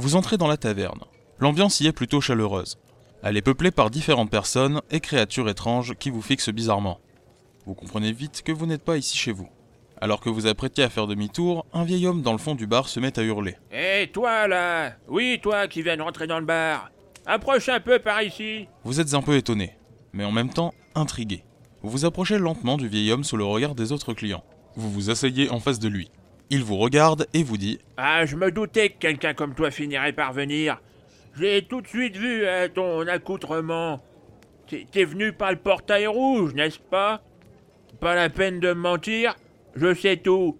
Vous entrez dans la taverne. L'ambiance y est plutôt chaleureuse. Elle est peuplée par différentes personnes et créatures étranges qui vous fixent bizarrement. Vous comprenez vite que vous n'êtes pas ici chez vous. Alors que vous apprêtiez à faire demi-tour, un vieil homme dans le fond du bar se met à hurler. Hé, toi là Oui, toi qui viens de rentrer dans le bar Approche un peu par ici Vous êtes un peu étonné, mais en même temps intrigué. Vous vous approchez lentement du vieil homme sous le regard des autres clients. Vous vous asseyez en face de lui. Il vous regarde et vous dit Ah, je me doutais que quelqu'un comme toi finirait par venir. J'ai tout de suite vu à ton accoutrement. T'es venu par le portail rouge, n'est-ce pas? Pas la peine de me mentir, je sais tout.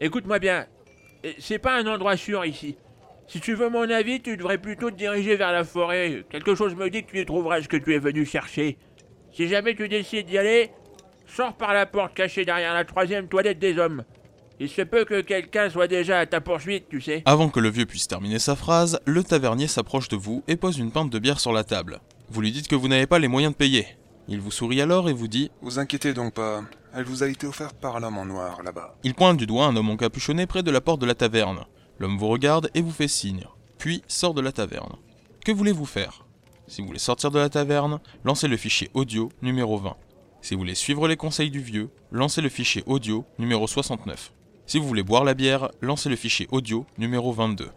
Écoute-moi bien, euh, c'est pas un endroit sûr ici. Si tu veux mon avis, tu devrais plutôt te diriger vers la forêt. Quelque chose me dit que tu y trouveras ce que tu es venu chercher. Si jamais tu décides d'y aller, sors par la porte cachée derrière la troisième toilette des hommes. Il se peut que quelqu'un soit déjà à ta poursuite, tu sais. Avant que le vieux puisse terminer sa phrase, le tavernier s'approche de vous et pose une pinte de bière sur la table. Vous lui dites que vous n'avez pas les moyens de payer. Il vous sourit alors et vous dit Vous inquiétez donc pas, elle vous a été offerte par l'homme en noir là-bas. Il pointe du doigt un homme encapuchonné près de la porte de la taverne. L'homme vous regarde et vous fait signe, puis sort de la taverne. Que voulez-vous faire Si vous voulez sortir de la taverne, lancez le fichier audio numéro 20. Si vous voulez suivre les conseils du vieux, lancez le fichier audio numéro 69. Si vous voulez boire la bière, lancez le fichier audio numéro 22.